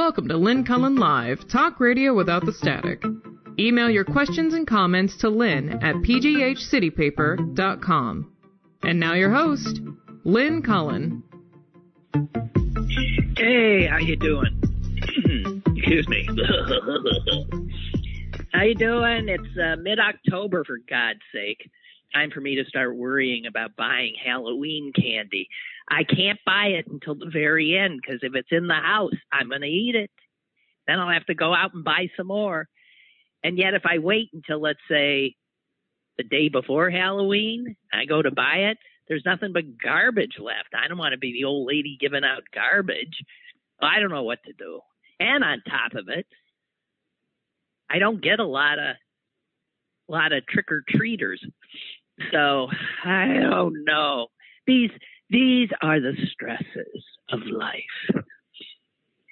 Welcome to Lynn Cullen Live, talk radio without the static. Email your questions and comments to lynn at pghcitypaper.com. And now your host, Lynn Cullen. Hey, how you doing? Excuse me. how you doing? It's uh, mid-October, for God's sake. Time for me to start worrying about buying Halloween candy. I can't buy it until the very end because if it's in the house, I'm going to eat it. Then I'll have to go out and buy some more. And yet, if I wait until, let's say, the day before Halloween, I go to buy it, there's nothing but garbage left. I don't want to be the old lady giving out garbage. I don't know what to do. And on top of it, I don't get a lot of a lot of trick or treaters. So I don't know. These these are the stresses of life.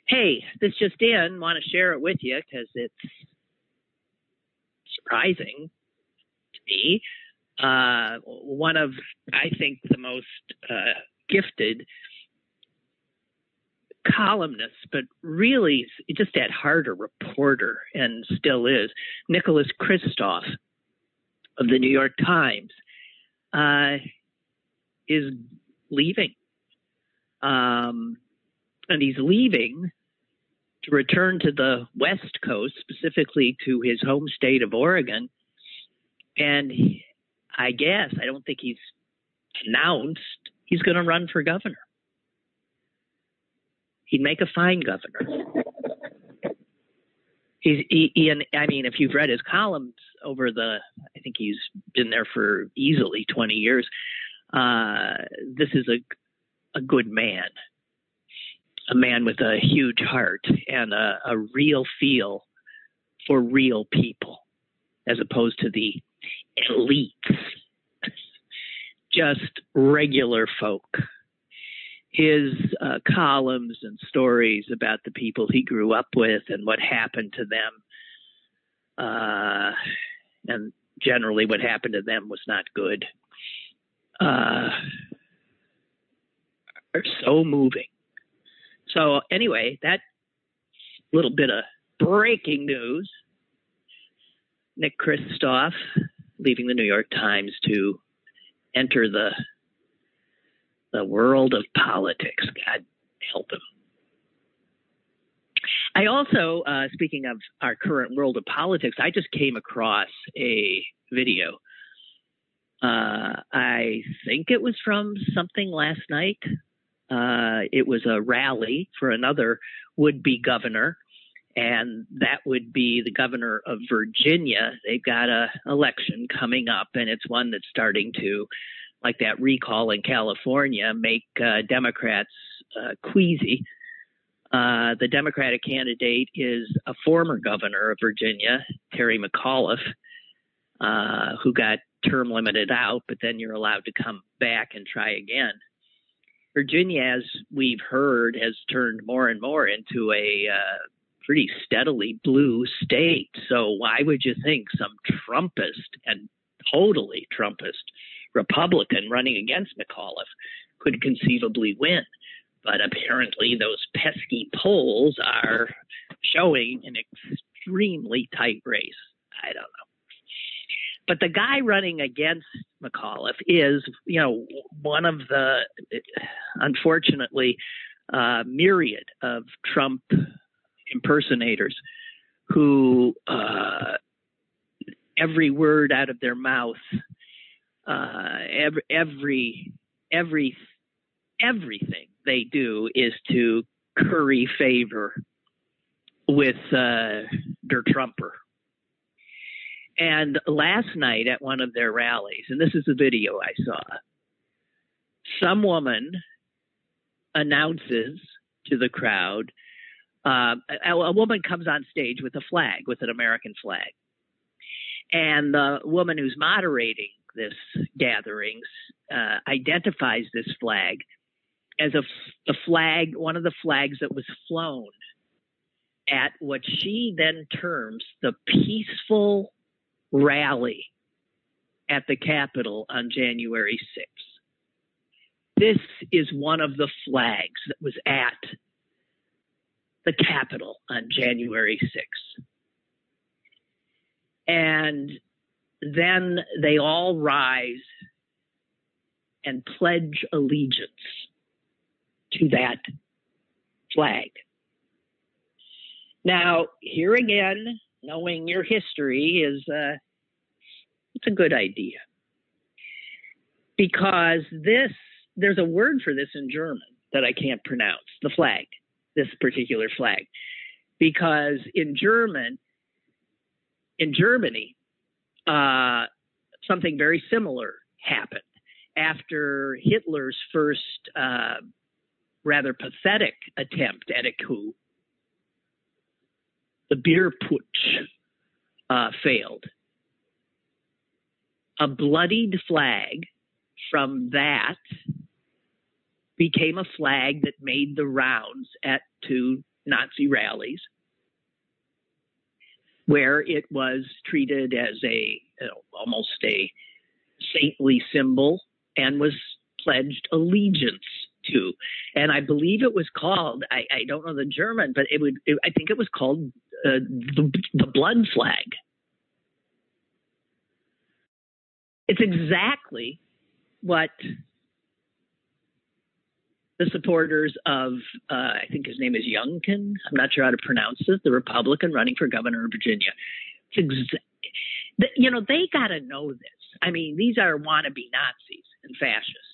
Hey, this just in. Want to share it with you because it's surprising to me. Uh, one of, I think, the most uh, gifted columnists, but really just at heart a reporter and still is, Nicholas Kristof of the New York Times, uh, is leaving. Um, and he's leaving to return to the West Coast, specifically to his home state of Oregon. And he, I guess, I don't think he's announced he's going to run for governor. He'd make a fine governor. He's, he, he, I mean, if you've read his columns over the, I think he's been there for easily 20 years. Uh, this is a, a good man, a man with a huge heart and a, a real feel for real people, as opposed to the elites, just regular folk. His uh, columns and stories about the people he grew up with and what happened to them, uh, and generally what happened to them was not good uh, are so moving. So anyway, that little bit of breaking news. Nick Kristof leaving the New York Times to enter the the world of politics. God help him. I also, uh, speaking of our current world of politics, I just came across a video uh, I think it was from something last night. Uh, it was a rally for another would be governor, and that would be the governor of Virginia. They've got a election coming up, and it's one that's starting to, like that recall in California, make uh, Democrats uh, queasy. Uh, the Democratic candidate is a former governor of Virginia, Terry McAuliffe, uh, who got term limited out, but then you're allowed to come back and try again. Virginia, as we've heard, has turned more and more into a uh, pretty steadily blue state. So why would you think some Trumpist and totally Trumpist Republican running against McAuliffe could conceivably win? But apparently, those pesky polls are showing an extremely tight race. I don't know. But the guy running against McAuliffe is, you know, one of the, unfortunately, uh, myriad of Trump impersonators who uh, every word out of their mouth, uh, every, every, every, everything they do is to curry favor with uh, der Trumper and last night at one of their rallies, and this is a video I saw, some woman announces to the crowd, uh, a, a, woman comes on stage with a flag, with an American flag. And the woman who's moderating this gathering uh, identifies this flag as a, a flag, one of the flags that was flown at what she then terms the peaceful rally at the Capitol on January 6th. This is one of the flags that was at the Capitol on January 6th. And then they all rise and pledge allegiance to that flag. Now, here again, knowing your history is uh, it's a good idea because this there's a word for this in German that I can't pronounce the flag, this particular flag, because in German, in Germany, uh, something very similar happened after Hitler's first uh, rather pathetic attempt at a coup. The beer putsch uh, failed. A bloodied flag from that became a flag that made the rounds at two Nazi rallies where it was treated as a you know, almost a saintly symbol and was pledged allegiance to. And I believe it was called, I, I don't know the German, but it would, it, I think it was called uh, the, the blood flag. It's exactly what the supporters of, uh, I think his name is Youngkin. I'm not sure how to pronounce it. The Republican running for governor of Virginia. Exa- you know, they got to know this. I mean, these are wannabe Nazis and fascists.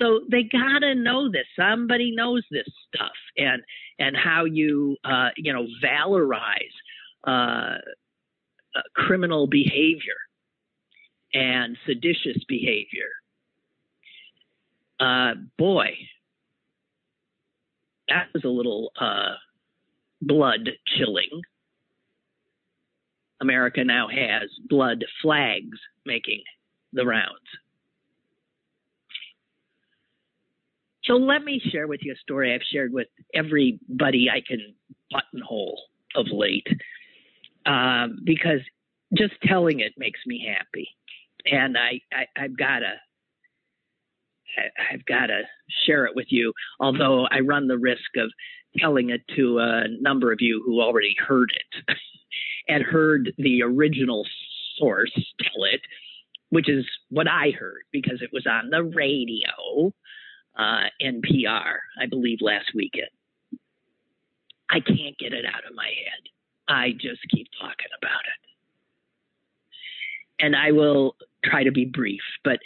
So they got to know this. Somebody knows this stuff and and how you uh, you know valorize uh, uh, criminal behavior and seditious behavior. Uh, boy, that was a little uh, blood chilling. America now has blood flags making the rounds. So let me share with you a story I've shared with everybody I can buttonhole of late, um, because just telling it makes me happy, and I, I I've got to I've got to share it with you, although I run the risk of telling it to a number of you who already heard it and heard the original source tell it, which is what I heard because it was on the radio, uh, NPR, I believe, last weekend. I can't get it out of my head. I just keep talking about it. And I will try to be brief, but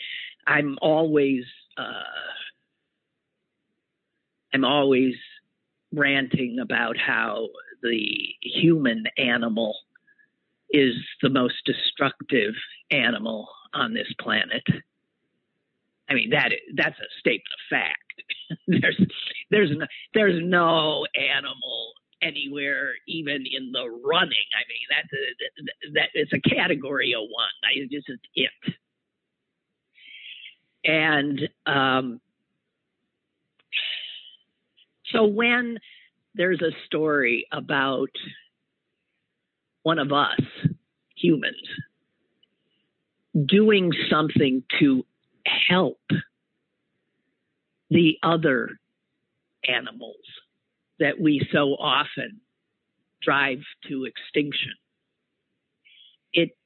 I'm always Uh, I'm always ranting about how the human animal is the most destructive animal on this planet. I mean that that's a statement of fact. there's there's no, there's no animal anywhere even in the running. I mean that's that, that it's a category of one. I just it. And um, so when there's a story about one of us humans doing something to help the other animals that we so often drive to extinction it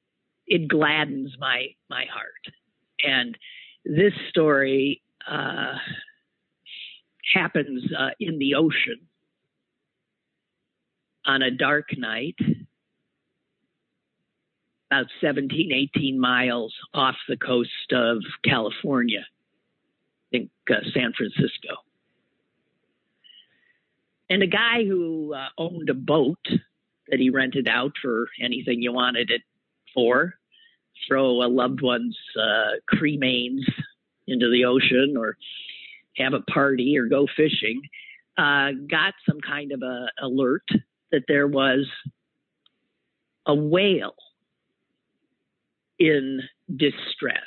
it gladdens my my heart. And this story uh, happens uh, in the ocean on a dark night, about 17, 18 miles off the coast of California, I think uh, San Francisco. And a guy who uh, owned a boat that he rented out for anything you wanted it for throw a loved one's uh, cremains into the ocean or have a party or go fishing, uh, got some kind of a alert that there was a whale in distress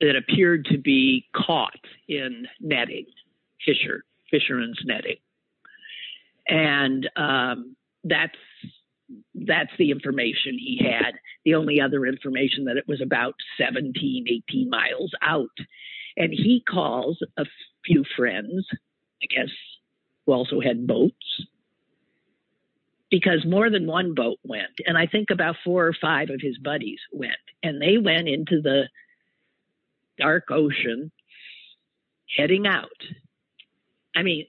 that appeared to be caught in netting, fisher fisherman's netting, and um, that's that's the information he had. The only other information that it was about 17, 18 miles out. And he calls a few friends I guess, who also had boats. Because more than one boat went, and I think about four or five of his buddies went, and they went into the dark ocean heading out. I mean,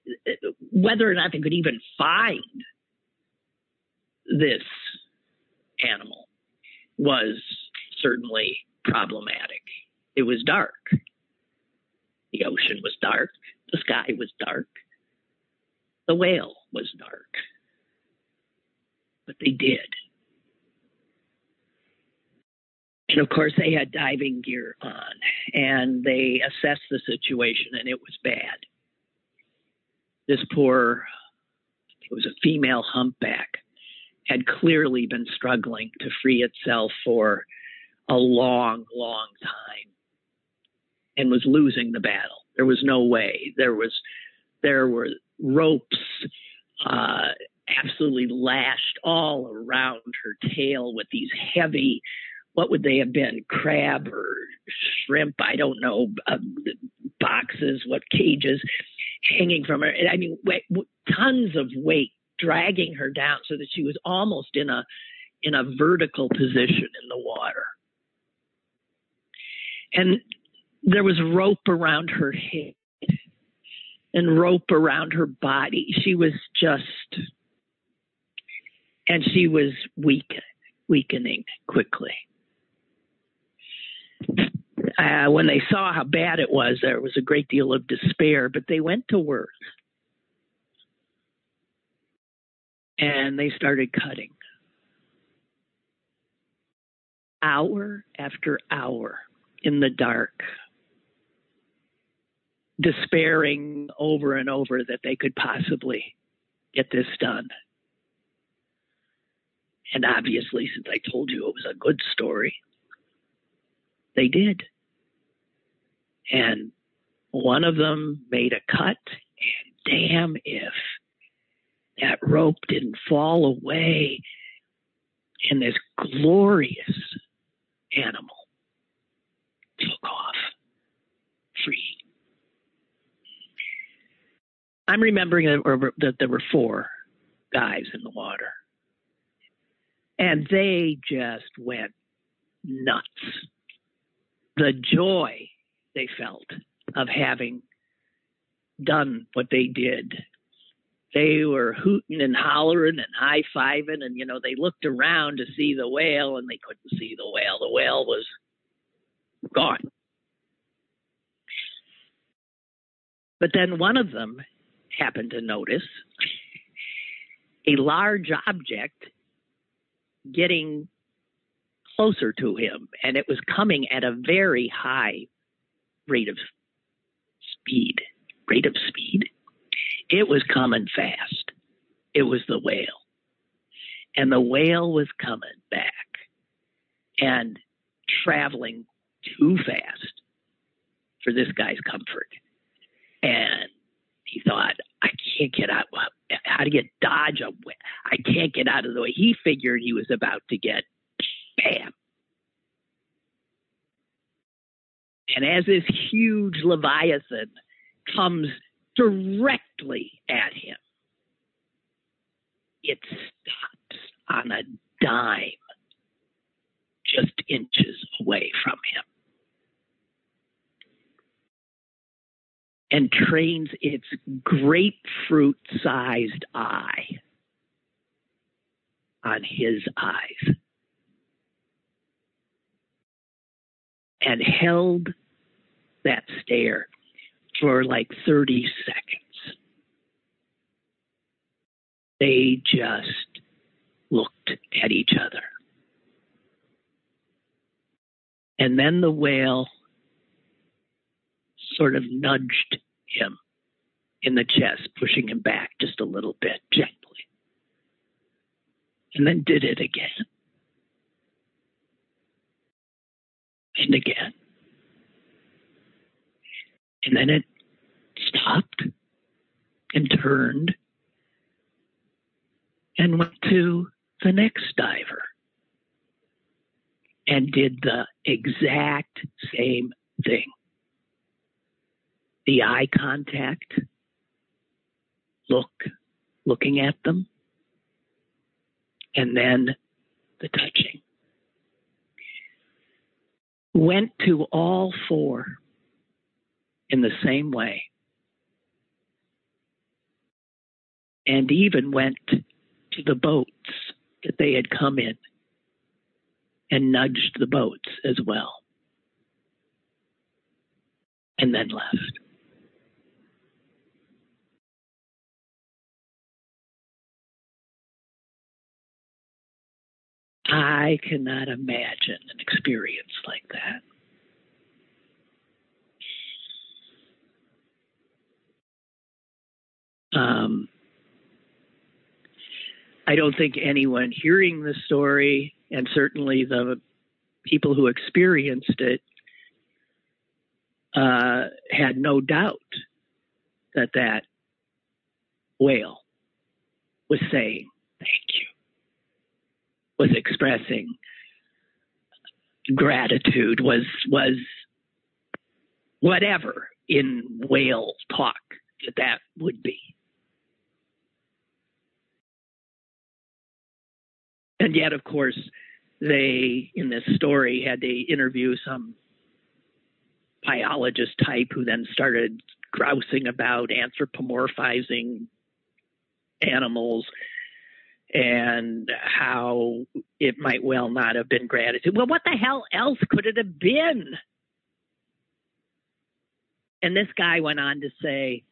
whether or not they could even find this animal was certainly problematic. It was dark. The ocean was dark. The sky was dark. The whale was dark. But they did. And of course, they had diving gear on and they assessed the situation, and it was bad. This poor, it was a female humpback, had clearly been struggling to free itself for a long, long time and was losing the battle. There was no way. There was, there were ropes uh, absolutely lashed all around her tail with these heavy what would they have been? Crab or shrimp? I don't know. Uh, boxes, what cages hanging from her. I mean, tons of weight dragging her down so that she was almost in a in a vertical position in the water. And there was rope around her head and rope around her body. She was just, and she was weak, weakening quickly uh, when they saw how bad it was, there was a great deal of despair, but they went to work and they started cutting. Hour after hour in the dark, despairing over and over that they could possibly get this done. And obviously, since I told you it was a good story, they did. And one of them made a cut, and damn if that rope didn't fall away and this glorious animal took off free. I'm remembering that there were four guys in the water, and they just went nuts the joy they felt of having done what they did. They were hooting and hollering and high fiving, and you know, they looked around to see the whale and they couldn't see the whale. The whale was gone. But then one of them happened to notice a large object getting closer to him, and it was coming at a very high rate of speed. Rate of speed? It was coming fast. It was the whale. And the whale was coming back and traveling too fast for this guy's comfort. And he thought, I can't get out. How do you dodge? a whale? I can't get out of the way. He figured he was about to get bam. And as this huge Leviathan comes directly at him, it stops on a dime just inches away from him and trains its grapefruit sized eye on his eyes. and held that stare for like 30 seconds. They just looked at each other. And then the whale sort of nudged him in the chest, pushing him back just a little bit gently. And then did it again. and again. And then it stopped and turned and went to the next diver and did the exact same thing. The eye contact, look, looking at them, and then the touching. Went to all four in the same way. And even went to the boats that they had come in and nudged the boats as well. And then left. I cannot imagine an experience like that. Um, I don't think anyone hearing the story, and certainly the people who experienced it, uh, had no doubt that that whale was saying, Thank you, was expressing gratitude, was, was whatever in whale talk that that would be. And yet, of course, they in this story had to interview some biologist type who then started grousing about anthropomorphizing animals and how it might well not have been gratitude. Well, what the hell else could it have been? And this guy went on to say,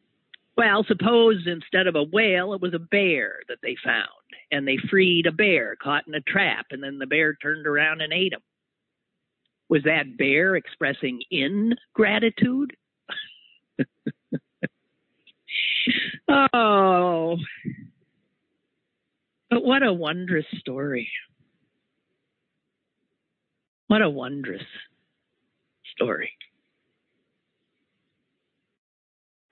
well, suppose instead of a whale, it was a bear that they found, and they freed a bear caught in a trap, and then the bear turned around and ate him. Was that bear expressing ingratitude? oh, but what a wondrous story. What a wondrous story.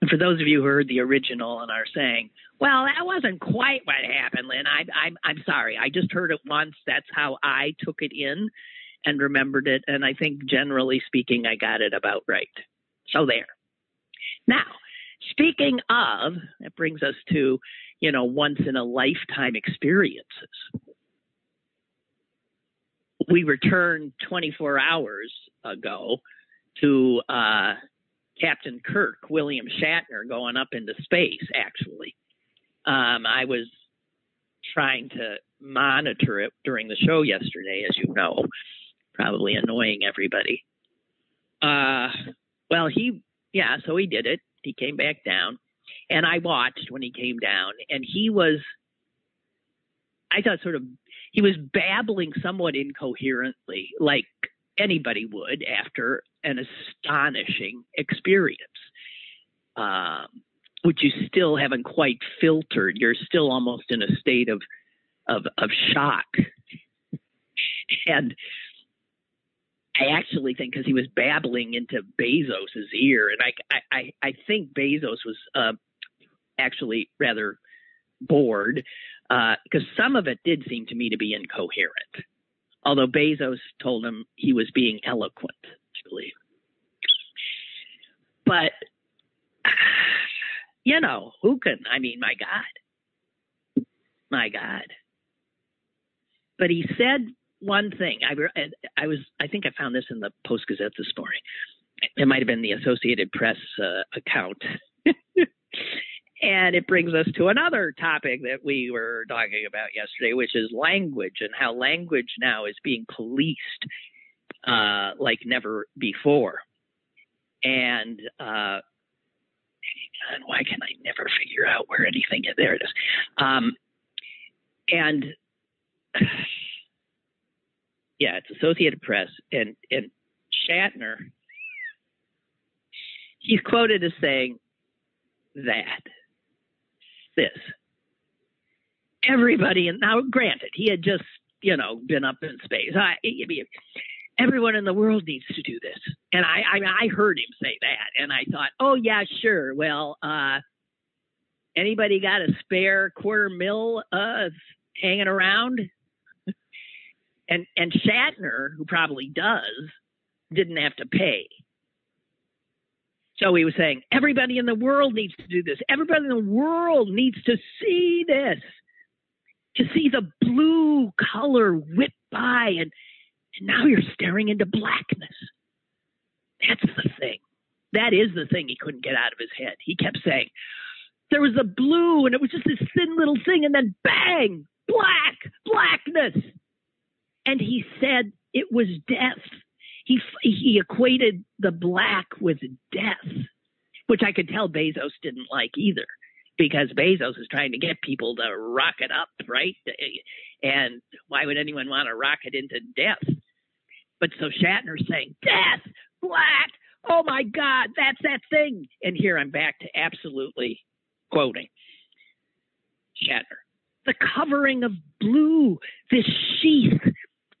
And for those of you who heard the original and are saying, "Well, that wasn't quite what happened, Lynn," I, I'm I'm sorry. I just heard it once. That's how I took it in and remembered it, and I think generally speaking, I got it about right. So there. Now, speaking of, that brings us to, you know, once in a lifetime experiences. We returned 24 hours ago to uh, Captain Kirk, William Shatner, going up into space, actually. Um, I was trying to monitor it during the show yesterday, as you know, probably annoying everybody. Uh, well, he, yeah, so he did it. He came back down, and I watched when he came down, and he was, I thought, sort of, he was babbling somewhat incoherently, like anybody would after an astonishing experience, um, which you still haven't quite filtered. You're still almost in a state of of, of shock. and I actually think because he was babbling into Bezos's ear, and I I I think Bezos was uh, actually rather bored because uh, some of it did seem to me to be incoherent although Bezos told him he was being eloquent, Believe. But, you know, who can? I mean, my God. My God. But he said one thing. I, I was, I think I found this in the Post Gazette this morning. It might have been the Associated Press uh, account. And it brings us to another topic that we were talking about yesterday, which is language and how language now is being policed uh, like never before. And uh, why can I never figure out where anything is? There it is. Um, and yeah, it's Associated Press, and and Shatner. He's quoted as saying that this. Everybody, and now granted, he had just, you know, been up in space. I, everyone in the world needs to do this. And I, I, I heard him say that, and I thought, oh yeah, sure. Well, uh, anybody got a spare quarter mil uh, hanging around? and and Shatner, who probably does, didn't have to pay. So he was saying, everybody in the world needs to do this. Everybody in the world needs to see this, to see the blue color whip by. And, and now you're staring into blackness. That's the thing. That is the thing he couldn't get out of his head. He kept saying, there was a blue and it was just this thin little thing, and then bang, black, blackness. And he said it was death. He, he equated the black with death, which I could tell Bezos didn't like either because Bezos is trying to get people to rocket up, right? And why would anyone want to rocket into death? But so Shatner's saying, death, black, oh my God, that's that thing. And here I'm back to absolutely quoting Shatner. The covering of blue, this sheath,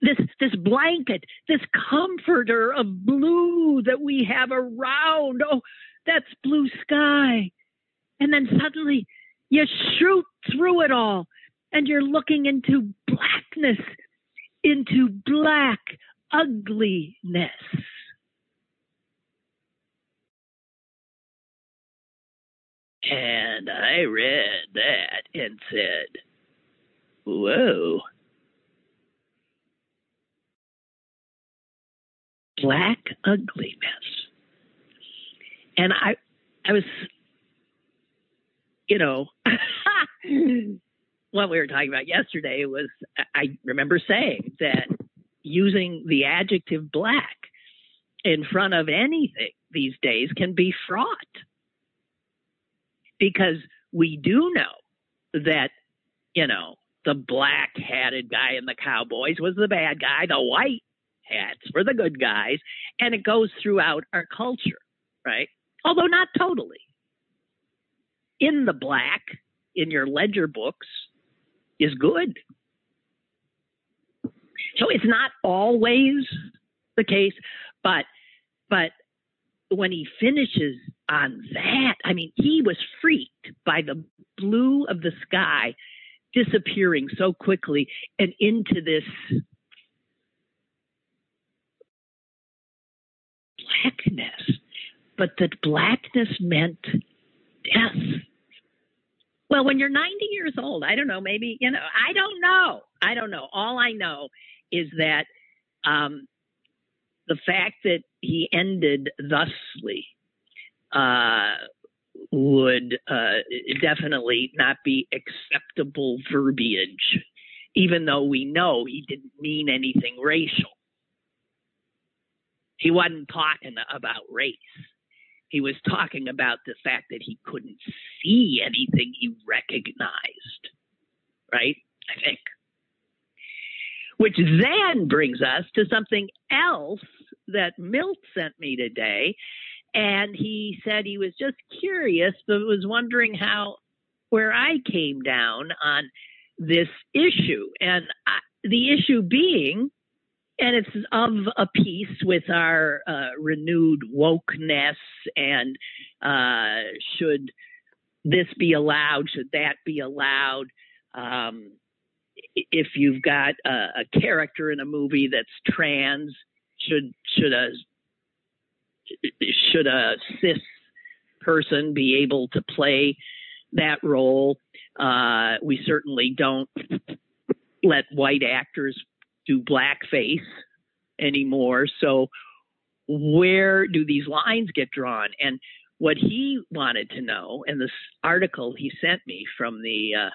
this this blanket, this comforter of blue that we have around. Oh, that's blue sky. And then suddenly you shoot through it all and you're looking into blackness, into black ugliness. And I read that and said, Whoa. Black ugliness. And I I was you know what we were talking about yesterday was I remember saying that using the adjective black in front of anything these days can be fraught because we do know that, you know, the black hatted guy in the Cowboys was the bad guy, the white hats were the good guys, and it goes throughout our culture, right? Although not totally. In the black, in your ledger books, is good. So it's not always the case, but but when he finishes on that, I mean, he was freaked by the blue of the sky disappearing so quickly and into this blackness. But that blackness meant death. Well, when you're 90 years old, I don't know, maybe, you know, I don't know. I don't know. All I know is that um, the fact that he ended thusly uh, would uh, definitely not be acceptable verbiage, even though we know he didn't mean anything racial. He wasn't talking about race. He was talking about the fact that he couldn't see anything he recognized, right? I think. Which then brings us to something else that Milt sent me today. And he said he was just curious, but was wondering how, where I came down on this issue. And I, the issue being, and it's of a piece with our uh, renewed wokeness and uh, should this be allowed? Should that be allowed? Um, if you've got a, a character in a movie that's trans, should should a should a cis person be able to play that role? Uh, we certainly don't let white actors do blackface anymore. So where do these lines get drawn? And what he wanted to know, and this article he sent me from the uh,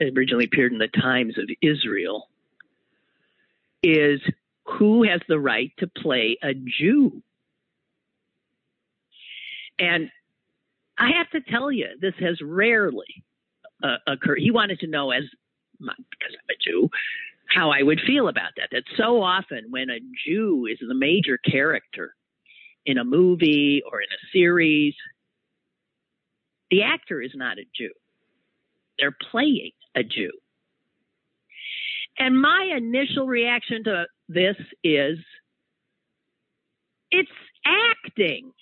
originally appeared in the Times of Israel, is who has the right to play a Jew? And I have to tell you, this has rarely uh, occurred. He wanted to know, as because I'm a Jew, how I would feel about that. That so often when a Jew is the major character in a movie or in a series, the actor is not a Jew. They're playing a Jew. And my initial reaction to this is it's acting.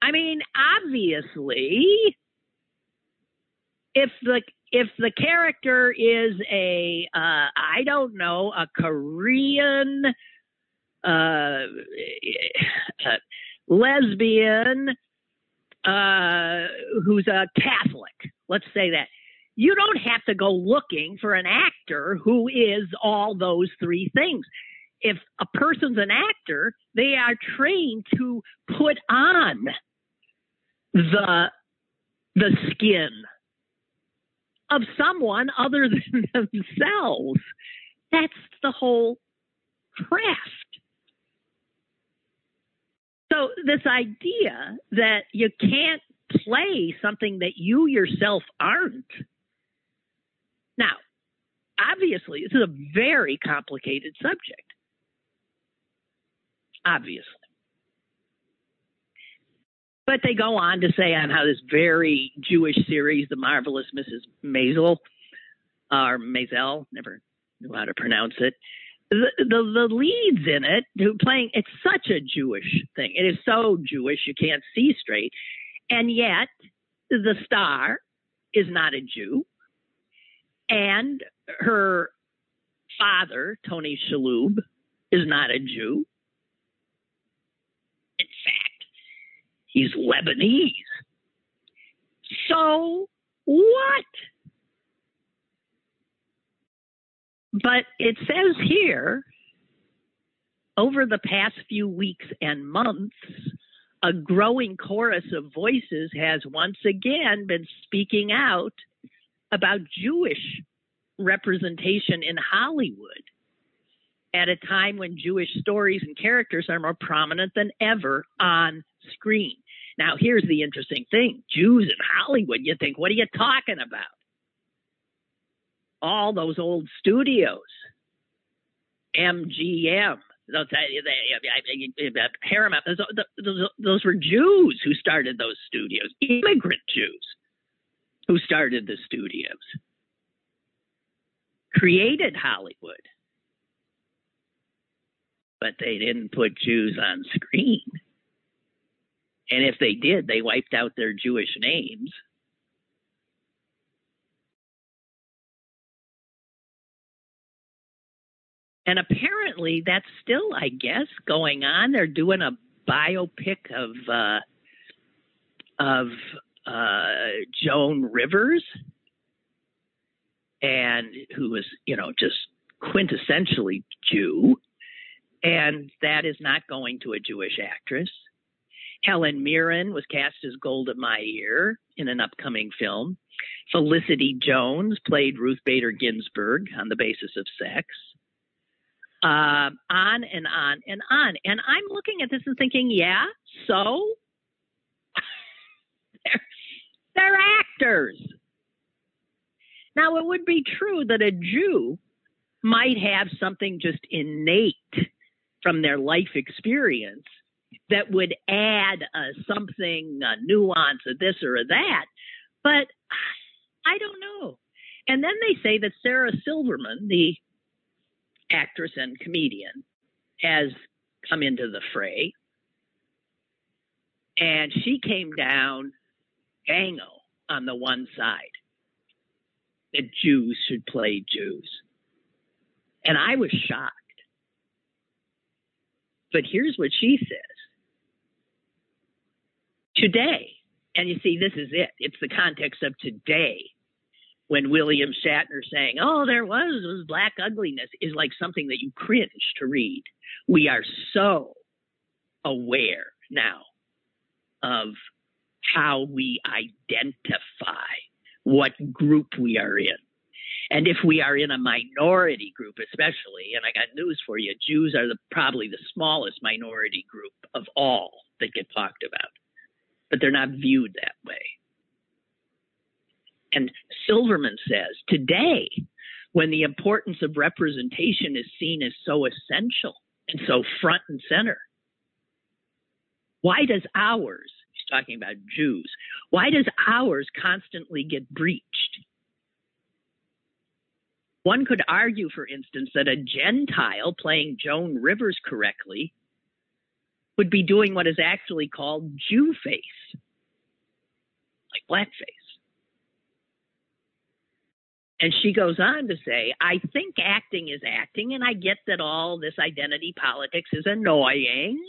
I mean, obviously, if the if the character is a uh, I don't know a Korean uh, uh lesbian uh, who's a Catholic. Let's say that. You don't have to go looking for an actor who is all those three things. If a person's an actor, they are trained to put on the the skin of someone other than themselves. That's the whole craft. So, this idea that you can't play something that you yourself aren't. Now, obviously, this is a very complicated subject. Obviously. But they go on to say on how this very Jewish series, The Marvelous Mrs. Maisel, or Maisel, never knew how to pronounce it, the, the, the leads in it who playing it's such a Jewish thing. It is so Jewish you can't see straight, and yet the star is not a Jew, and her father Tony Shalhoub is not a Jew. In fact, he's Lebanese. So what? But it says here, over the past few weeks and months, a growing chorus of voices has once again been speaking out about Jewish representation in Hollywood at a time when Jewish stories and characters are more prominent than ever on screen. Now, here's the interesting thing Jews in Hollywood, you think, what are you talking about? all those old studios, MGM, those, uh, uh, Paramount, those, those, those were Jews who started those studios, immigrant Jews who started the studios, created Hollywood. But they didn't put Jews on screen. And if they did, they wiped out their Jewish names. And apparently, that's still, I guess, going on. They're doing a biopic of uh, of uh, Joan Rivers, and who was, you know, just quintessentially Jew, and that is not going to a Jewish actress. Helen Mirren was cast as Golda Meir in an upcoming film. Felicity Jones played Ruth Bader Ginsburg on the basis of sex uh, on and on and on. And I'm looking at this and thinking, yeah, so they're, they're actors. Now, it would be true that a Jew might have something just innate from their life experience that would add uh, something, a nuance, of this or a that. But I don't know. And then they say that Sarah Silverman, the actress and comedian, has come into the fray. And she came down bango on the one side that Jews should play Jews. And I was shocked. But here's what she says today, and you see, this is it, it's the context of today when William Shatner saying, "Oh, there was was black ugliness," is like something that you cringe to read. We are so aware now of how we identify what group we are in. And if we are in a minority group, especially, and I got news for you, Jews are the, probably the smallest minority group of all that get talked about, but they're not viewed that way. And Silverman says today, when the importance of representation is seen as so essential and so front and center, why does ours, talking about Jews, why does ours constantly get breached? One could argue, for instance, that a Gentile playing Joan Rivers correctly would be doing what is actually called Jew face, like blackface. And she goes on to say, I think acting is acting, and I get that all this identity politics is annoying.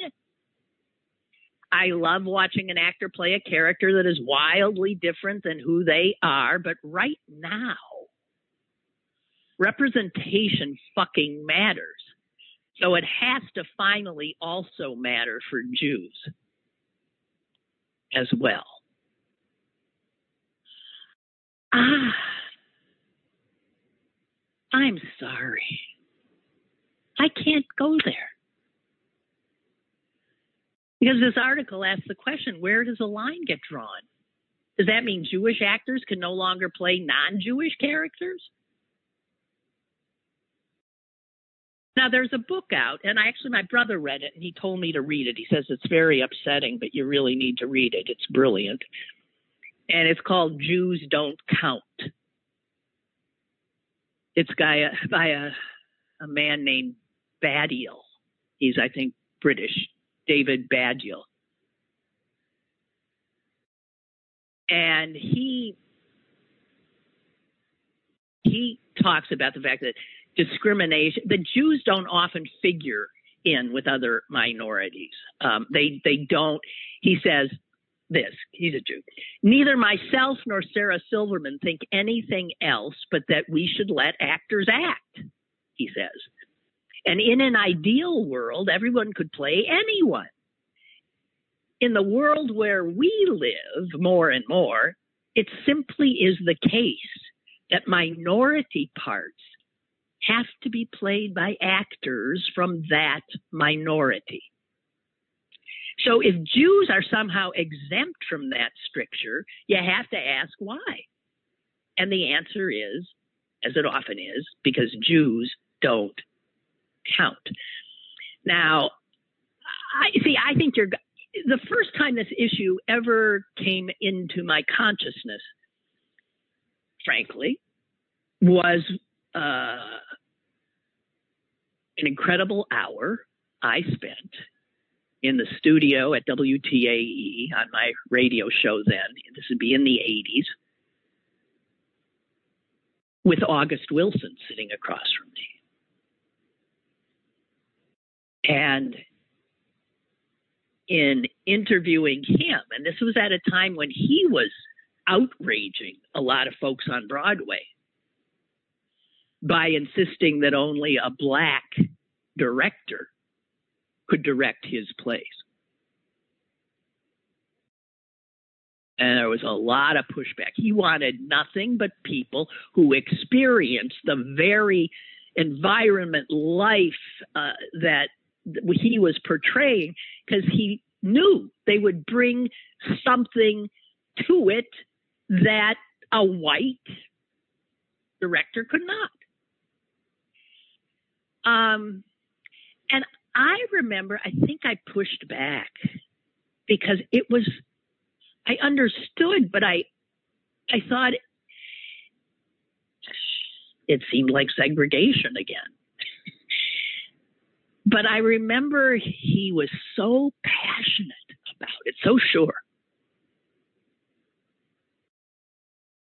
I love watching an actor play a character that is wildly different than who they are. But right now, representation fucking matters. So it has to finally also matter for Jews as well. Ah, I'm sorry. I can't go there. Because this article asks the question where does the line get drawn? Does that mean Jewish actors can no longer play non Jewish characters? Now, there's a book out, and I actually, my brother read it and he told me to read it. He says it's very upsetting, but you really need to read it. It's brilliant. And it's called Jews Don't Count. It's by a, by a, a man named Baddiel. He's, I think, British. David Baddiel. And he he talks about the fact that discrimination the Jews don't often figure in with other minorities. Um, they they don't. He says this. He's a Jew. Neither myself nor Sarah Silverman think anything else but that we should let actors act. He says. And in an ideal world, everyone could play anyone. In the world where we live more and more, it simply is the case that minority parts have to be played by actors from that minority. So if Jews are somehow exempt from that stricture, you have to ask why. And the answer is, as it often is, because Jews don't count. Now, I see. I think you're the first time this issue ever came into my consciousness. Frankly, was uh, an incredible hour I spent in the studio at WTAE on my radio show then. This would be in the 80s with August Wilson sitting across from me. And in interviewing him, and this was at a time when he was outraging a lot of folks on Broadway by insisting that only a black director could direct his plays. And there was a lot of pushback. He wanted nothing but people who experienced the very environment, life uh, that he was portraying because he knew they would bring something to it that a white director could not. Um, and I remember, I think I pushed back because it was, I understood, but I, I thought it seemed like segregation again. But I remember he was so passionate about it, so sure.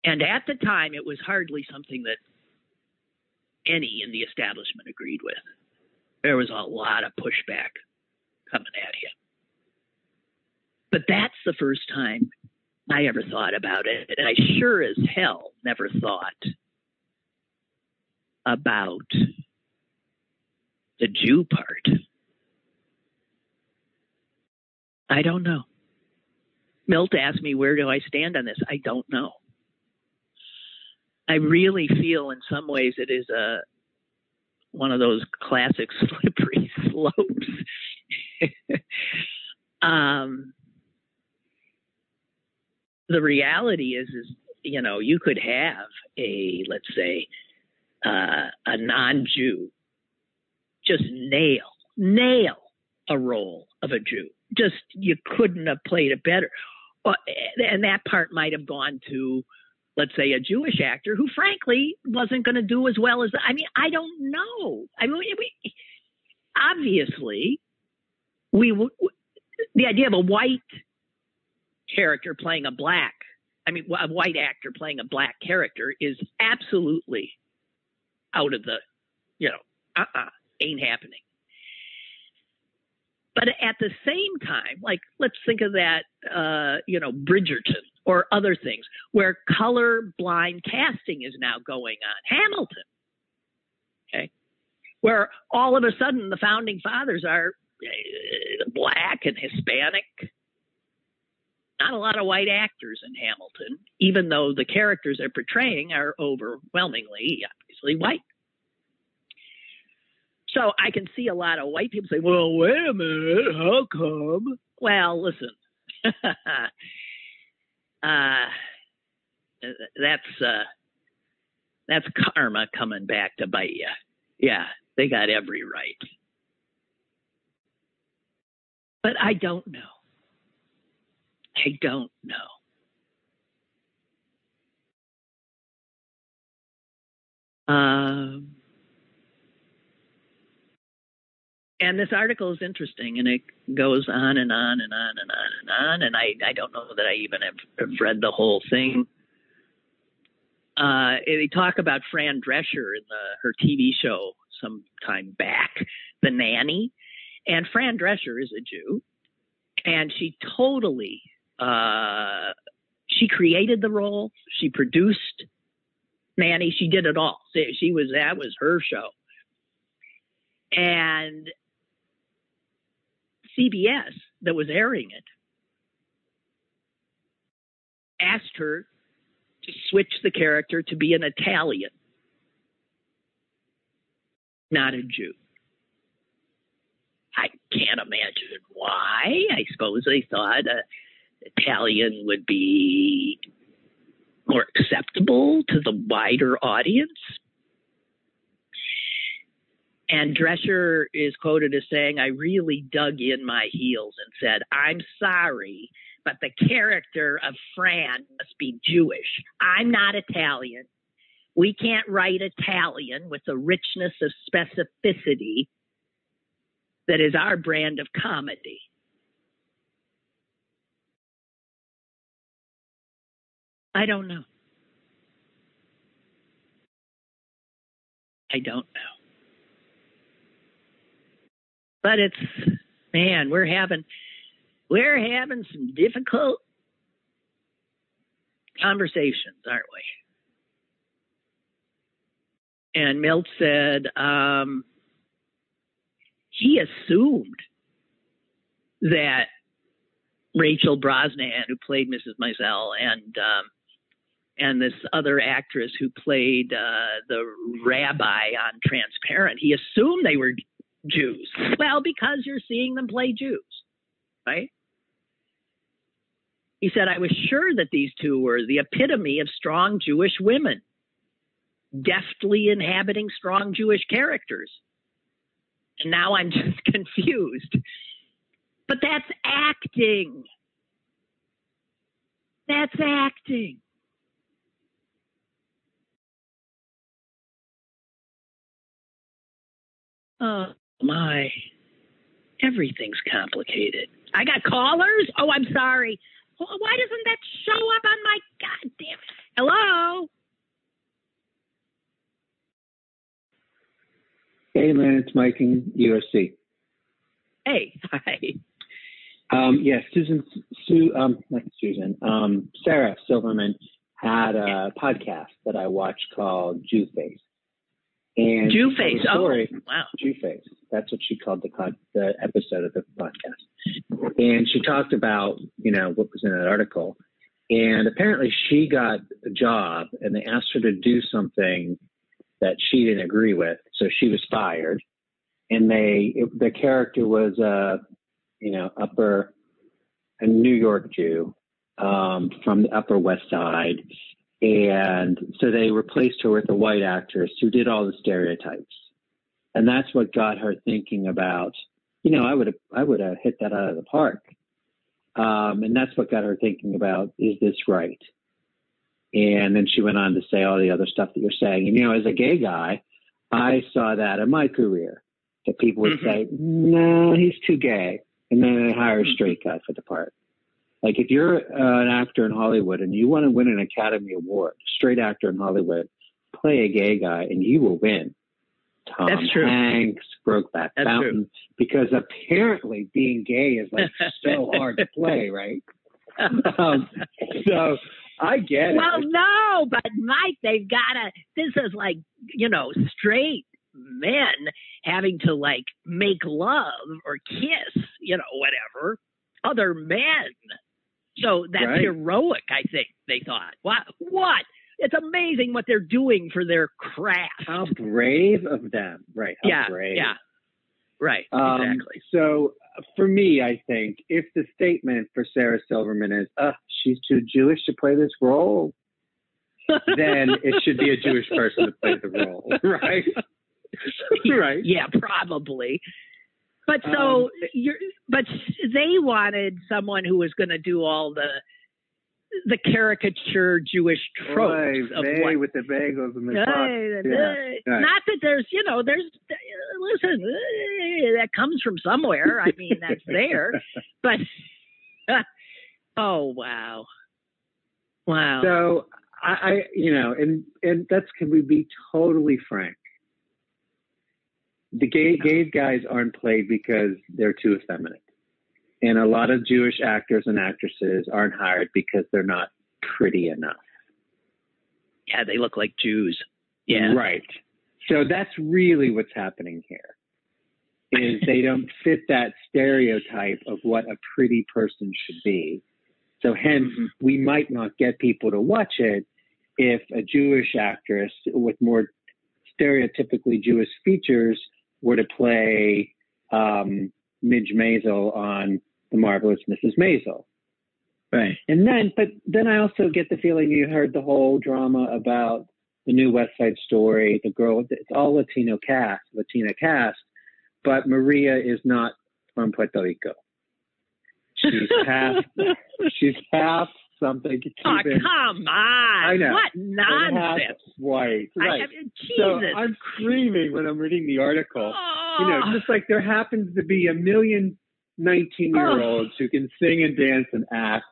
And at the time, it was hardly something that any in the establishment agreed with. There was a lot of pushback coming at him. But that's the first time I ever thought about it. And I sure as hell never thought about the Jew part. I don't know. Milt asked me, where do I stand on this? I don't know. I really feel in some ways it is a one of those classic slippery slopes. um, the reality is, is you know, you could have a let's say uh, a non-Jew just nail, nail a role of a Jew. Just you couldn't have played it better. Uh, and that part might have gone to, let's say, a Jewish actor who, frankly, wasn't going to do as well as. I mean, I don't know. I mean, we, obviously, we the idea of a white character playing a black, I mean, a white actor playing a black character is absolutely out of the, you know, uh-uh ain't happening. But at the same time, like let's think of that, uh, you know, Bridgerton or other things where color blind casting is now going on. Hamilton, okay, where all of a sudden the founding fathers are uh, black and Hispanic. Not a lot of white actors in Hamilton, even though the characters they're portraying are overwhelmingly, obviously, white. So I can see a lot of white people say, well, wait a minute, how come? Well, listen, uh, that's uh, that's karma coming back to bite you. Yeah, they got every right. But I don't know. I don't know. Um, and this article is interesting and it goes on and on and on and on and on and i, I don't know that i even have, read the whole thing. Uh, they talk about fran drescher in the, her tv show some time back the nanny. And fran drescher is a jew and she totally uh, she created the role she produced nanny she did it all. She was that was her show. And CBS that was airing it asked her to switch the character to be an Italian, not a Jew. I can't imagine why. I suppose they thought uh, Italian would be more acceptable to the wider audience. And Drescher is quoted as saying, I really dug in my heels and said, I'm sorry, but the character of Fran must be Jewish. I'm not Italian. We can't write Italian with the richness of specificity that is our brand of comedy. I don't know. I don't know but it's man, we're having we're having some difficult conversations, aren't we? And Milt said um, he assumed that Rachel Brosnahan, who played Mrs. Maisel, and um, and this other actress who played uh, the rabbi on Transparent, he assumed they were Jews? Well, because you're seeing them play Jews, right? He said, I was sure that these two were the epitome of strong Jewish women, deftly inhabiting strong Jewish characters. And now I'm just confused. But that's acting. That's acting. Oh, my, everything's complicated. I got callers? Oh, I'm sorry. Why doesn't that show up on my goddamn? Hello? Hey, man, it's Mike in USC. Hey, hi. Um, yeah, Susan, Sue, um, not Susan, um, Sarah Silverman had a podcast that I watched called Jew Face. And Jew face. Oh, wow. Jew face. That's what she called the the episode of the podcast. And she talked about you know what was in that article. And apparently she got a job, and they asked her to do something that she didn't agree with, so she was fired. And they it, the character was a you know upper a New York Jew um, from the Upper West Side, and so they replaced her with a white actress who did all the stereotypes. And that's what got her thinking about, you know, I would have, I would have hit that out of the park. Um, and that's what got her thinking about, is this right? And then she went on to say all the other stuff that you're saying. And, you know, as a gay guy, I saw that in my career that people would mm-hmm. say, no, he's too gay. And then they hire a straight guy for the part. Like if you're uh, an actor in Hollywood and you want to win an Academy Award, straight actor in Hollywood, play a gay guy and you will win. Tom That's true. Hanks, Brokeback That's Mountain, true. because apparently being gay is like so hard to play, right? Um, so I get it. well, no, but Mike, they've got to. This is like you know straight men having to like make love or kiss, you know, whatever other men. So that's Right. heroic, I think they thought. What? What? It's amazing what they're doing for their craft. How brave of them, right? How yeah, brave. yeah, right, Um, exactly. So for me, I think if the statement for Sarah Silverman is, uh, she's too Jewish to play this role, then it should be a Jewish person to play the role, right? right. Yeah, probably. But so Um, you're, but they wanted someone who was going to do all the the caricature Jewish tropes Oy of what. with the bagels and the hey. Yeah, right. Not that there's, you know, there's listen, that comes from somewhere. I mean, that's there, but oh wow, wow. So I, I, you know, and and that's can we be totally frank? The gay gay guys aren't played because they're too effeminate, and a lot of Jewish actors and actresses aren't hired because they're not pretty enough. yeah, they look like Jews. Yeah, Right. So that's really what's happening here. Is they don't fit that stereotype of what a pretty person should be. So hence Mhm. we might not get people to watch it if a Jewish actress with more stereotypically Jewish features were to play um, Midge Maisel on The Marvelous Mrs. Maisel. right. And then, but then I also get the feeling you heard the whole drama about the new West Side Story. The girl, it's all Latino cast, Latina cast, but Maria is not from Puerto Rico. She's half. she's half something. Oh, Cuban, come on! I know. What nonsense! white. Right. I mean, so Jesus. I'm screaming when I'm reading the article. oh. You know, just like there happens to be a million 19 year olds who can sing and dance and act,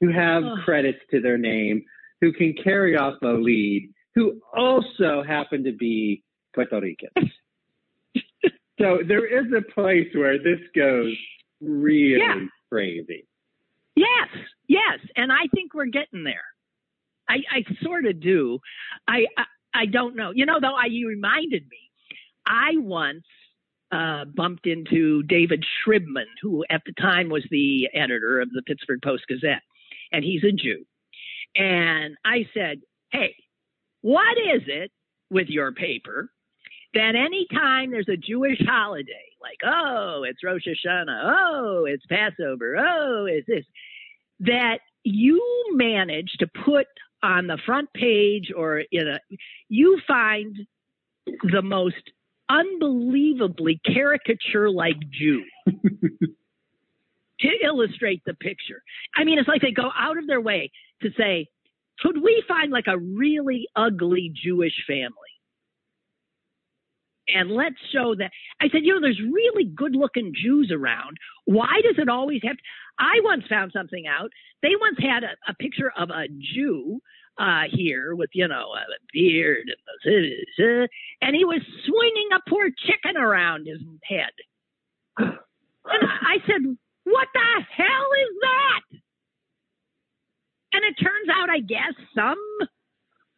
who have Oh. credits to their name, who can carry off a lead, who also happen to be Puerto Ricans. so there is a place where this goes really Yeah. crazy. Yes, yes, and I think we're getting there. I, I sort of do. I, I I don't know. You know, though, I you reminded me. I once uh, bumped into David Shribman, who at the time was the editor of the Pittsburgh Post Gazette, and he's a Jew. And I said, "Hey, what is it with your paper that anytime there's a Jewish holiday, like oh, it's Rosh Hashanah, oh, it's Passover, oh, it's this, that you manage to put on the front page or in a, you find the most unbelievably caricature-like Jew." to illustrate the picture. I mean, it's like they go out of their way to say, could we find like a really ugly Jewish family? And let's show that. I said, you know, there's really good looking Jews around. Why does it always have to? I once found something out. They once had a, a picture of a Jew uh, here with, you know, a beard and, and he was swinging a poor chicken around his head. And I said, what the hell is that? And it turns out, I guess, some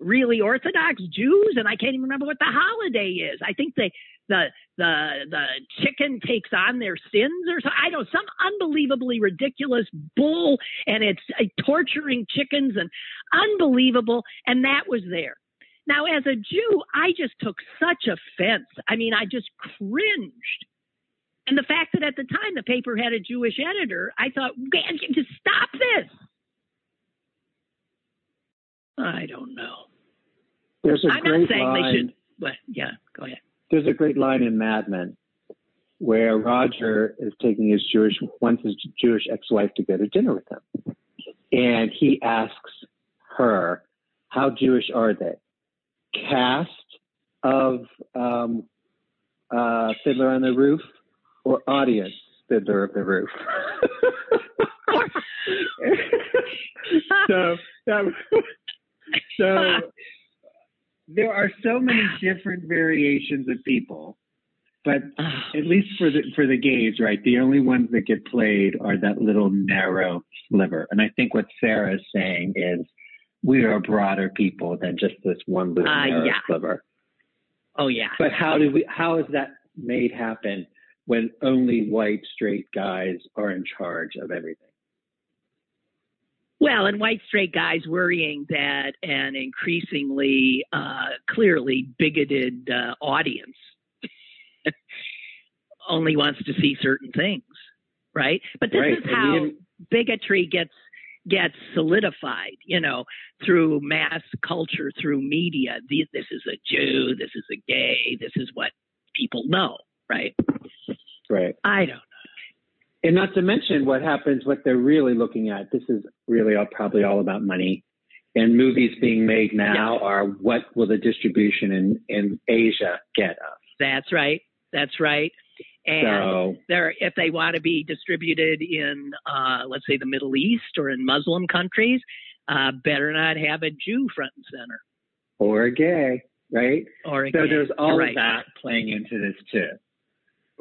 really Orthodox Jews, and I can't even remember what the holiday is. I think they the the the chicken takes on their sins or something. I don't know, some unbelievably ridiculous bull, and it's uh, torturing chickens and unbelievable. And that was there. Now, as a Jew, I just took such offense. I mean, I just cringed. And the fact that at the time the paper had a Jewish editor, I thought, just stop this. I don't know. There's a I'm great not saying line. they should, but yeah, go ahead. There's a great line in Mad Men where Roger is taking his Jewish wants his Jewish ex-wife to go to dinner with him, and he asks her, "How Jewish are they? Cast of um, uh, Fiddler on the Roof or audience Fiddler of the Roof?" so that so there are so many different variations of people, but at least for the for the gays, right? The only ones that get played are that little narrow sliver. And I think what Sarah is saying is we are broader people than just this one little Uh, narrow yeah. sliver. Oh yeah. But how do we? How is that made happen when only white straight guys are in charge of everything? Well, and white straight guys worrying that an increasingly uh, clearly bigoted uh, audience only wants to see certain things, right? But this Right, is how bigotry gets gets solidified, you know, through mass culture, through media. The- This is a Jew, this is a gay, this is what people know, right? Right. I don't know. And not to mention what happens, what they're really looking at. This is really all, probably all about money. And movies being made now are what will the distribution in, in Asia get us? That's right. That's right. And So, they're if they want to be distributed in uh, let's say the Middle East or in Muslim countries, uh, better not have a Jew front and center or a gay, right? or a So gay. there's all right. of that playing into this too.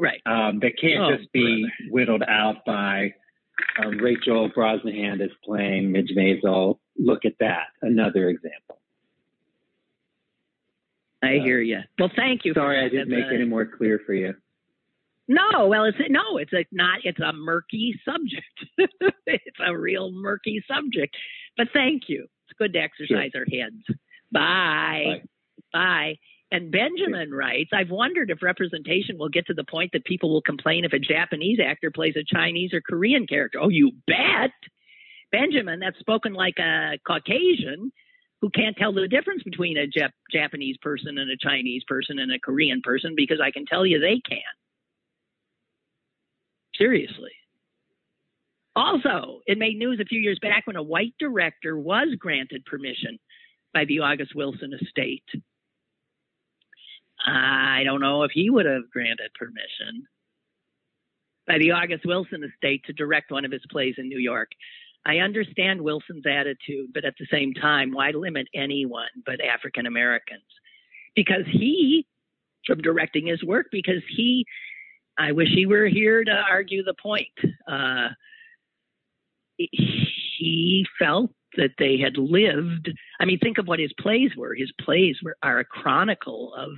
Right. Um, they can't Oh, just be whittled out by um, Rachel Brosnahan is playing Midge Maisel. Look at that, another example. I Yeah. hear you. Well, thank you. Sorry, I didn't make it any more clear for you. No, well, it's no, it's a not. It's a murky subject. it's a real murky subject. But thank you. It's good to exercise our heads. Bye. Bye. And Benjamin writes, I've wondered if representation will get to the point that people will complain if a Japanese actor plays a Chinese or Korean character. Oh, you bet. Benjamin, that's spoken like a Caucasian who can't tell the difference between a Jap- Japanese person and a Chinese person and a Korean person because I can tell you they can. Seriously. Also, it made news a few years back when a white director was granted permission by the August Wilson estate. I don't know if he would have granted permission by the August Wilson estate to direct one of his plays in New York. I understand Wilson's attitude, but at the same time, why limit anyone but African Americans? Because he, from directing his work, because he, I wish he were here to argue the point. Uh, he felt that they had lived. I mean, think of what his plays were. His plays were are a chronicle of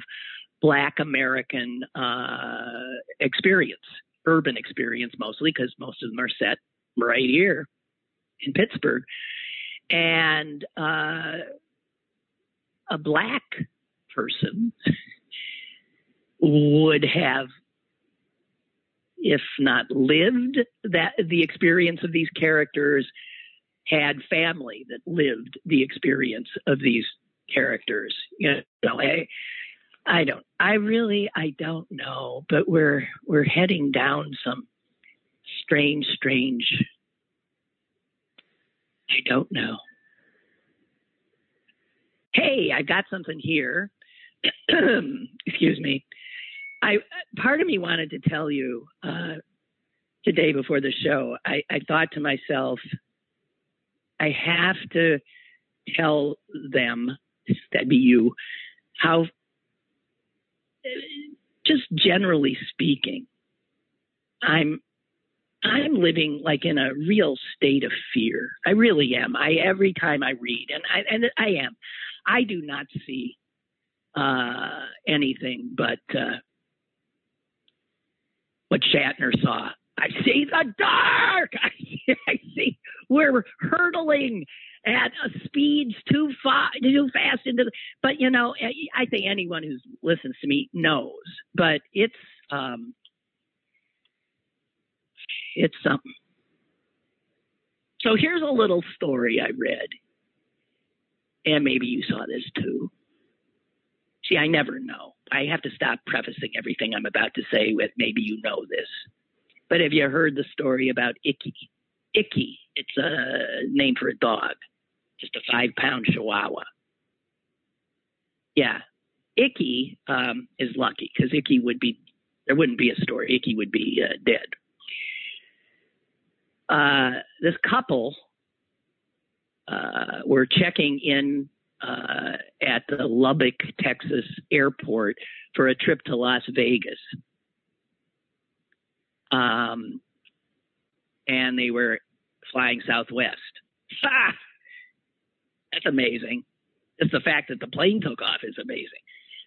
Black American uh, experience, urban experience mostly, because most of them are set right here in Pittsburgh, and uh, a black person would have if not lived that the experience of these characters had family that lived the experience of these characters you know I, I don't i really i don't know but we're we're heading down some strange strange i don't know hey i got something here excuse me I part of me wanted to tell you uh, today before the show. I, I thought to myself, I have to tell them that'd be you how, just generally speaking, I'm I'm living like in a real state of fear. I really am. I every time I read, and I and I am, I do not see uh, anything but. Uh, what Shatner saw. I see the dark. I see, I see we're hurtling at speeds too far, too fast into the. But you know, I think anyone who listens to me knows. But it's um, it's something. So here's a little story I read, and maybe you saw this too. See, I never know. I have to stop prefacing everything I'm about to say with maybe you know this. But have you heard the story about Icky? Icky, it's a name for a dog, just a five pound chihuahua. Yeah. Icky um, is lucky because Icky would be, there wouldn't be a story. Icky would be uh, dead. Uh, this couple uh, were checking in uh, at the Lubbock, Texas airport for a trip to Las Vegas. Um, and they were flying Southwest. That's amazing. Just the fact that the plane took off is amazing.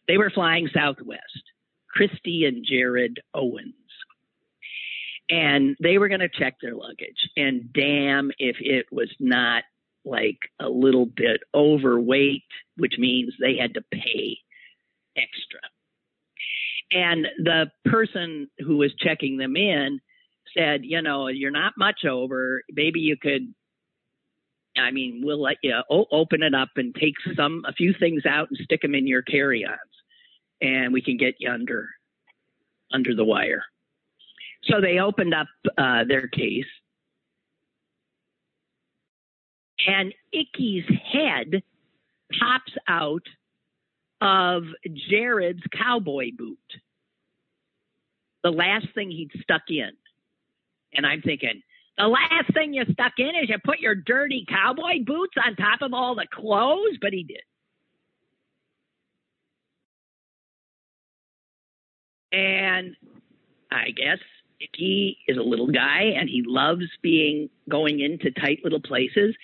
They were flying Southwest, Christy and Jared Owens. And they were going to check their luggage. And damn if it was not like a little bit overweight, which means they had to pay extra. And the person who was checking them in said, you know, you're not much over. Maybe you could I mean, we'll let you open it up and take some, a few things out and stick them in your carry-ons, and we can get you under, under the wire. So they opened up uh, their case, and Icky's head pops out of Jared's cowboy boot, the last thing he'd stuck in. And I'm thinking, the last thing you stuck in is you put your dirty cowboy boots on top of all the clothes, but he did. And I guess he is a little guy and he loves being going into tight little places.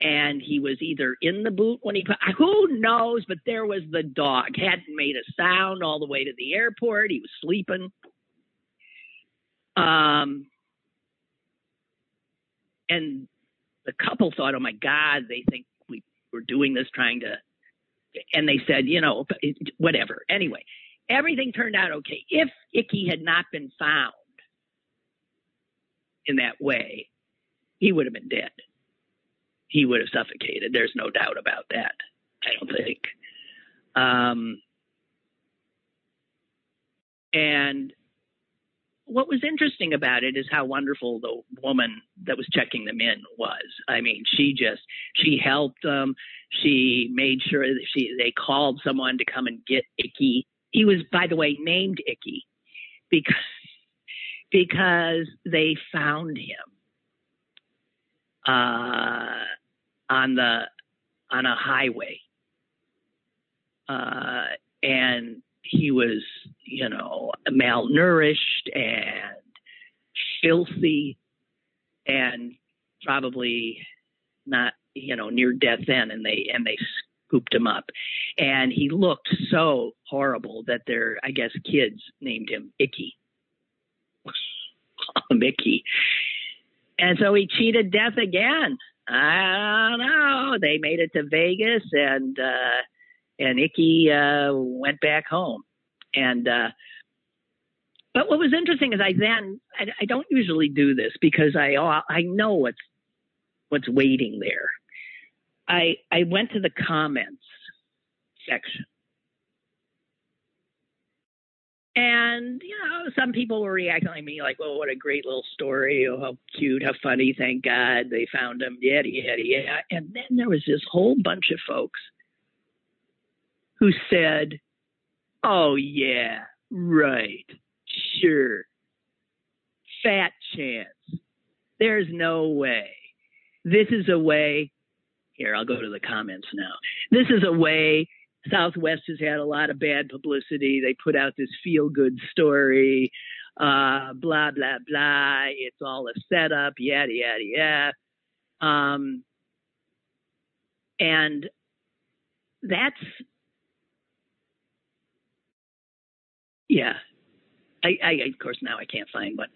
And he was either in the boot when he put, who knows, but there was the dog. Hadn't made a sound all the way to the airport. He was sleeping. Um, and the couple thought, oh my God, they think we were doing this trying to, and they said, you know, whatever. Anyway, everything turned out okay. If Icky had not been found in that way, he would have been dead. He would have suffocated. There's no doubt about that. I don't think. Um, and what was interesting about it is how wonderful the woman that was checking them in was. I mean, she just she helped them. She made sure that she they called someone to come and get Icky. He was, by the way, named Icky because because they found him uh, on the on a highway, uh, and he was, you know, malnourished and filthy and probably not, you know, near death then and they and they scooped him up. And he looked so horrible that their I guess kids named him Icky. Mickey. And so he cheated death again. I don't know. They made it to Vegas and uh and Icky uh, went back home. And uh, but what was interesting is I then I, I don't usually do this because I I know what's what's waiting there. I I went to the comments section. And, you know, some people were reacting like me, like, well, what a great little story. Oh, how cute, how funny. Thank God they found him. Yada, yada, yada. And then there was this whole bunch of folks who said, Oh, yeah, right, sure. Fat chance. There's no way. This is a way. Here, I'll go to the comments now. This is a way. Southwest has had a lot of bad publicity. They put out this feel good story, uh, blah, blah, blah. It's all a setup, yada, yada, yada. Um, and that's Yeah. I, I, of course now I can't find one.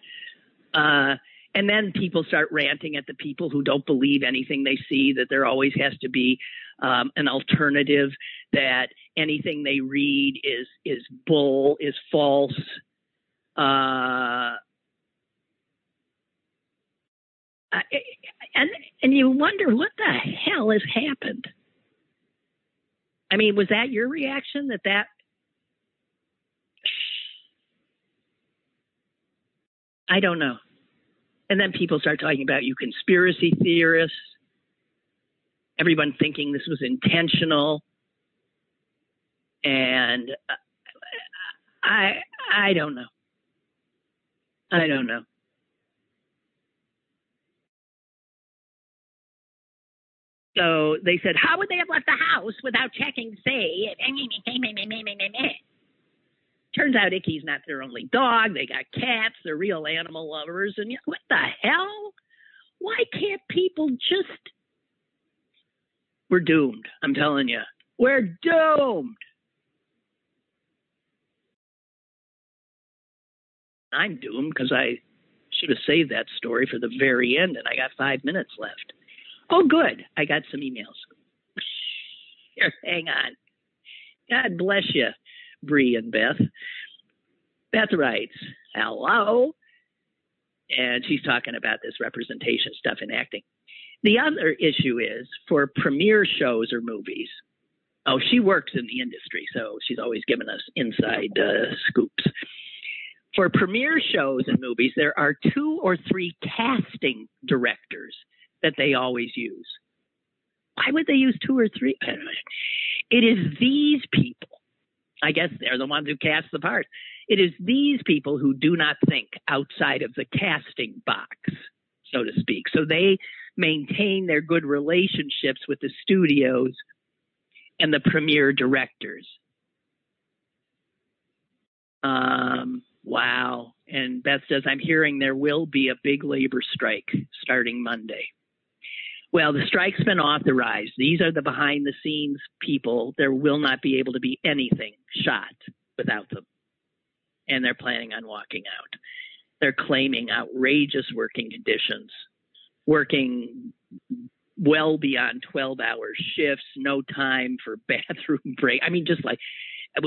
Uh, and then people start ranting at the people who don't believe anything they see, that there always has to be um, an alternative, that anything they read is is bull, is false. Uh, and and you wonder what the hell has happened. I mean, was that your reaction that that I don't know. And then people start talking about you conspiracy theorists, everyone thinking this was intentional. And I I don't know. I don't know. So they said, How would they have left the house without checking say? Turns out Icky's not their only dog. They got cats. They're real animal lovers. And what the hell? Why can't people just. We're doomed. I'm telling you. We're doomed. I'm doomed because I should have saved that story for the very end and I got five minutes left. Oh, good. I got some emails. Here, hang on. God bless you, Bree and Beth. Beth writes, hello. And she's talking about this representation stuff in acting. The other issue is for premiere shows or movies. Oh, she works in the industry, so she's always giving us inside uh, scoops. For premiere shows and movies, there are two or three casting directors that they always use. Why would they use two or three? It is these people. I guess they're the ones who cast the part. It is these people who do not think outside of the casting box, so to speak. So they maintain their good relationships with the studios and the premier directors. Um, wow. And Beth says, I'm hearing there will be a big labor strike starting Monday. Well, the strike's been authorized. These are the behind the scenes people. There will not be able to be anything shot without them. And they're planning on walking out. They're claiming outrageous working conditions, working well beyond 12 hour shifts, no time for bathroom break. I mean, just like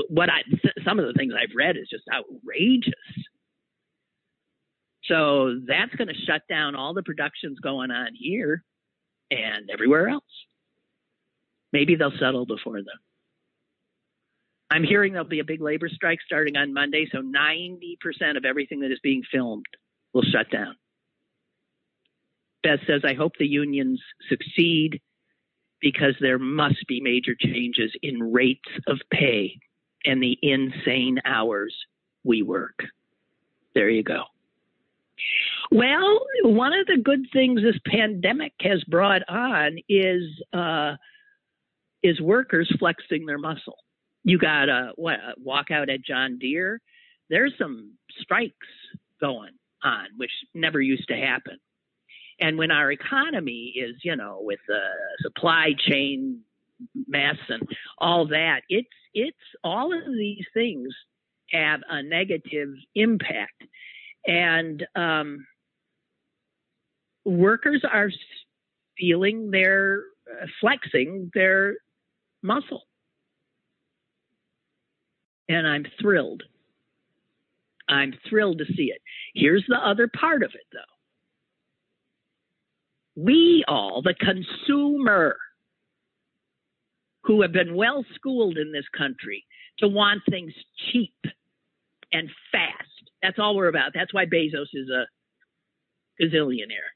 what I, some of the things I've read is just outrageous. So that's going to shut down all the productions going on here and everywhere else. Maybe they'll settle before then. I'm hearing there'll be a big labor strike starting on Monday, so 90% of everything that is being filmed will shut down. Beth says, I hope the unions succeed because there must be major changes in rates of pay and the insane hours we work. There you go. Well, one of the good things this pandemic has brought on is uh, is workers flexing their muscle. You got a, walkout at John Deere. There's some strikes going on, which never used to happen. And when our economy is, you know, with the supply chain mess and all that, it's it's all of these things have a negative impact, and um, workers are feeling their uh, flexing their muscle, and I'm thrilled. I'm thrilled to see it. Here's the other part of it, though we all, the consumer, who have been well schooled in this country to want things cheap and fast. That's all we're about. That's why Bezos is a gazillionaire.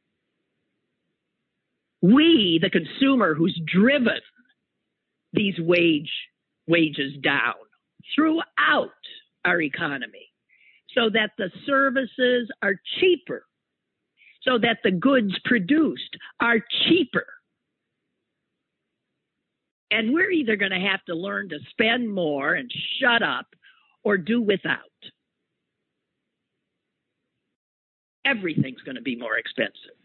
We, the consumer who's driven these wage wages down throughout our economy so that the services are cheaper so that the goods produced are cheaper. And we're either going to have to learn to spend more and shut up or do without. Everything's going to be more expensive.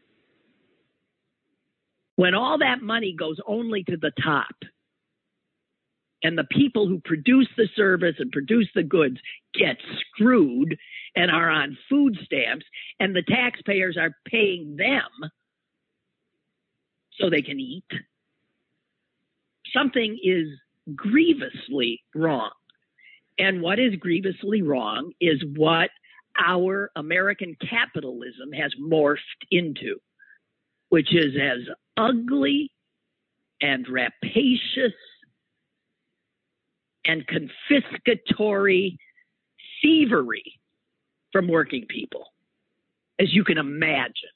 When all that money goes only to the top, and the people who produce the service and produce the goods get screwed and are on food stamps, and the taxpayers are paying them so they can eat. Something is grievously wrong. And what is grievously wrong is what our American capitalism has morphed into, which is as ugly and rapacious and confiscatory thievery from working people, as you can imagine.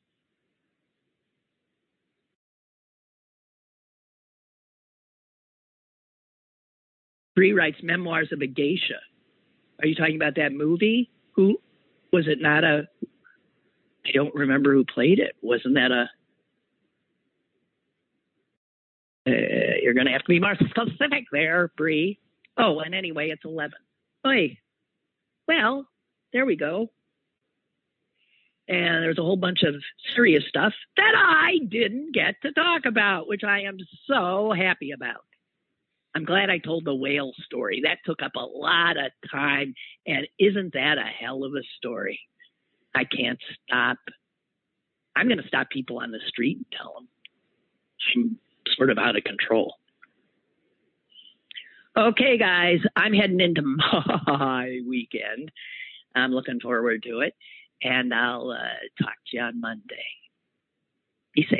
Bree writes memoirs of a geisha. Are you talking about that movie? Who was it? Not a. I don't remember who played it. Wasn't that a Uh, you're going to have to be more specific there, Bree. Oh, and anyway, it's 11. Oi. Well, there we go. And there's a whole bunch of serious stuff that I didn't get to talk about, which I am so happy about. I'm glad I told the whale story. That took up a lot of time. And isn't that a hell of a story? I can't stop. I'm going to stop people on the street and tell them I'm sort of out of control. Okay, guys, I'm heading into my weekend. I'm looking forward to it, and I'll uh, talk to you on Monday. Be safe.